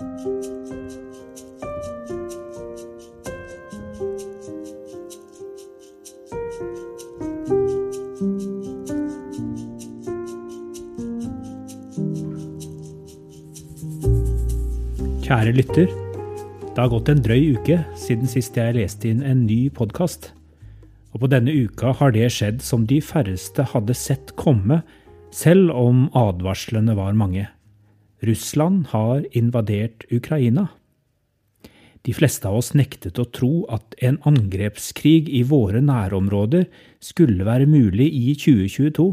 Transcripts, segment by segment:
Kjære lytter. Det har gått en drøy uke siden sist jeg leste inn en ny podkast. Og på denne uka har det skjedd som de færreste hadde sett komme, selv om advarslene var mange. Russland har invadert Ukraina. De fleste av oss nektet å tro at en angrepskrig i våre nærområder skulle være mulig i 2022.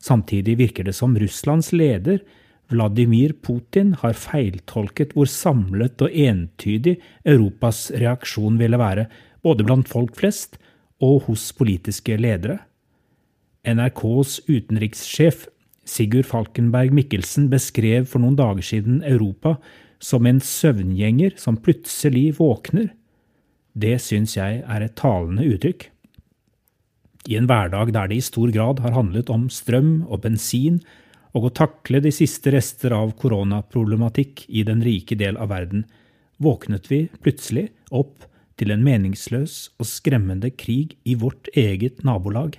Samtidig virker det som Russlands leder Vladimir Putin har feiltolket hvor samlet og entydig Europas reaksjon ville være, både blant folk flest og hos politiske ledere. NRKs utenrikssjef Sigurd Falkenberg Mikkelsen beskrev for noen dager siden Europa som en søvngjenger som plutselig våkner. Det syns jeg er et talende uttrykk. I en hverdag der det i stor grad har handlet om strøm og bensin, og å takle de siste rester av koronaproblematikk i den rike del av verden, våknet vi plutselig opp til en meningsløs og skremmende krig i vårt eget nabolag.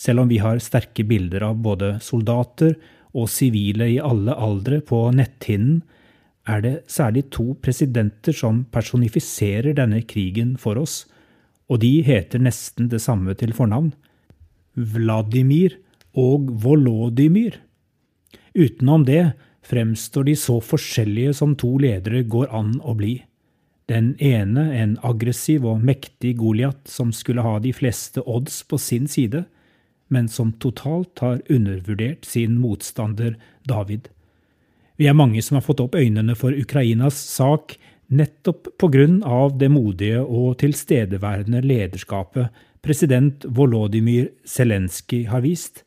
Selv om vi har sterke bilder av både soldater og sivile i alle aldre på netthinnen, er det særlig to presidenter som personifiserer denne krigen for oss, og de heter nesten det samme til fornavn. Vladimir og Volodymyr. Utenom det fremstår de så forskjellige som to ledere går an å bli. Den ene en aggressiv og mektig Goliat som skulle ha de fleste odds på sin side, men som totalt har undervurdert sin motstander David. Vi er mange som har fått opp øynene for Ukrainas sak nettopp av det modige og tilstedeværende lederskapet president Volodymyr Zelenskyj har vist,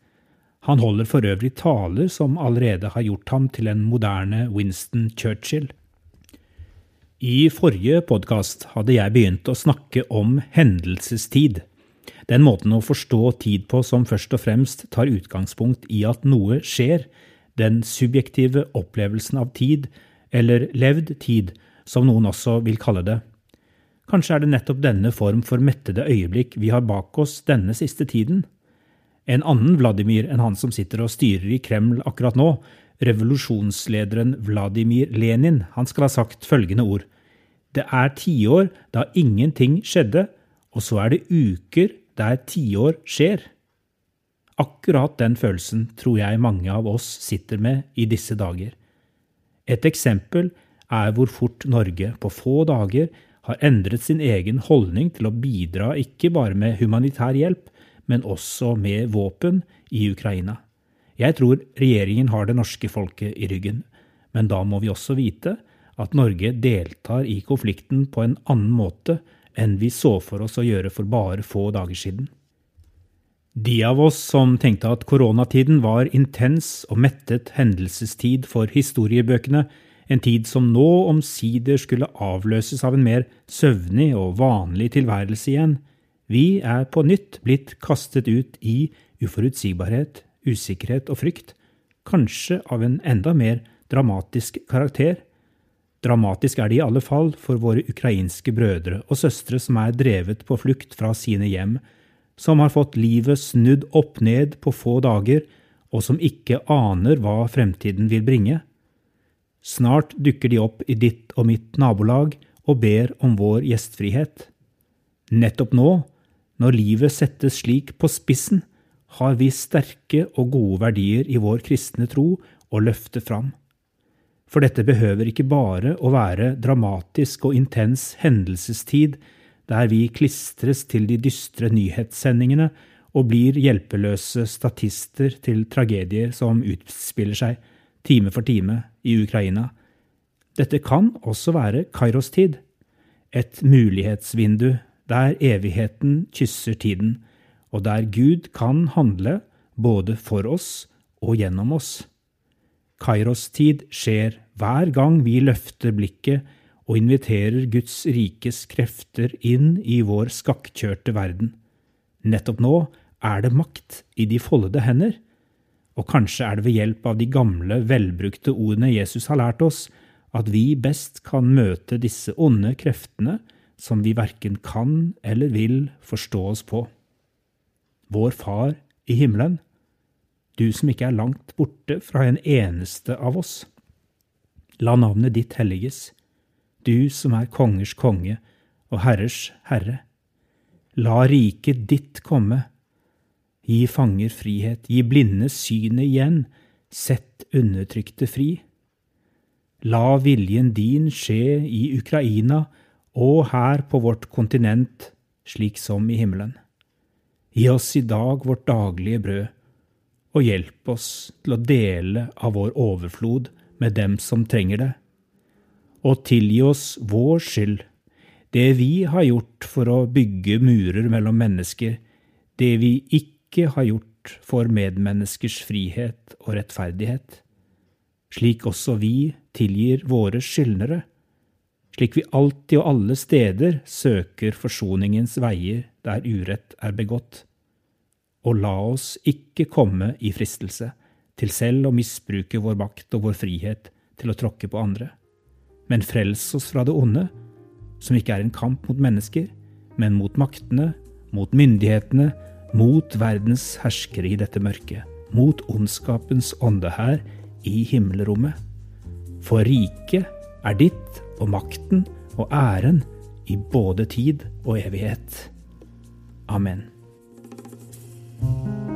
han holder for øvrig taler som allerede har gjort ham til en moderne Winston Churchill. I forrige podkast hadde jeg begynt å snakke om hendelsestid. Den måten å forstå tid på som først og fremst tar utgangspunkt i at noe skjer, den subjektive opplevelsen av tid, eller levd tid, som noen også vil kalle det. Kanskje er det nettopp denne form for mettede øyeblikk vi har bak oss denne siste tiden? En annen Vladimir enn han som sitter og styrer i Kreml akkurat nå, revolusjonslederen Vladimir Lenin, han skal ha sagt følgende ord. Det er tiår da ingenting skjedde, og så er det uker der tiår skjer. Akkurat den følelsen tror jeg mange av oss sitter med i disse dager. Et eksempel er hvor fort Norge på få dager har endret sin egen holdning til å bidra ikke bare med humanitær hjelp, men også med våpen i Ukraina. Jeg tror regjeringen har det norske folket i ryggen, men da må vi også vite at Norge deltar i konflikten på en annen måte enn vi så for oss å gjøre for bare få dager siden. De av oss som tenkte at koronatiden var intens og mettet hendelsestid for historiebøkene, en tid som nå omsider skulle avløses av en mer søvnig og vanlig tilværelse igjen, vi er på nytt blitt kastet ut i uforutsigbarhet, usikkerhet og frykt, kanskje av en enda mer dramatisk karakter. Dramatisk er det i alle fall for våre ukrainske brødre og søstre som er drevet på flukt fra sine hjem, som har fått livet snudd opp ned på få dager, og som ikke aner hva fremtiden vil bringe. Snart dukker de opp i ditt og mitt nabolag og ber om vår gjestfrihet. Nettopp nå når livet settes slik på spissen, har vi sterke og gode verdier i vår kristne tro å løfte fram. For dette behøver ikke bare å være dramatisk og intens hendelsestid der vi klistres til de dystre nyhetssendingene og blir hjelpeløse statister til tragedier som utspiller seg time for time i Ukraina. Dette kan også være Kairos-tid, et mulighetsvindu der evigheten kysser tiden, og der Gud kan handle både for oss og gjennom oss. Kairos-tid skjer hver gang vi løfter blikket og inviterer Guds rikes krefter inn i vår skakkjørte verden. Nettopp nå er det makt i de foldede hender, Og kanskje er det ved hjelp av de gamle, velbrukte ordene Jesus har lært oss, at vi best kan møte disse onde kreftene som vi verken kan eller vil forstå oss på. Vår Far i himmelen, du som ikke er langt borte fra en eneste av oss. La navnet ditt helliges, du som er kongers konge og herrers herre. La riket ditt komme Gi fanger frihet, gi blinde synet igjen, sett undertrykte fri. La viljen din skje i Ukraina og her på vårt kontinent, slik som i himmelen. Gi oss i dag vårt daglige brød, og hjelp oss til å dele av vår overflod med dem som trenger det. Og tilgi oss vår skyld, det vi har gjort for å bygge murer mellom mennesker, det vi ikke har gjort for medmenneskers frihet og rettferdighet, slik også vi tilgir våre skyldnere, slik vi alltid og alle steder søker forsoningens veier der urett er begått. Og la oss ikke komme i fristelse til selv å misbruke vår makt og vår frihet til å tråkke på andre, men frels oss fra det onde, som ikke er en kamp mot mennesker, men mot maktene, mot myndighetene, mot verdens herskere i dette mørket, mot ondskapens ånde her i himmelrommet. For riket er ditt, og makten og æren i både tid og evighet. Amen. Música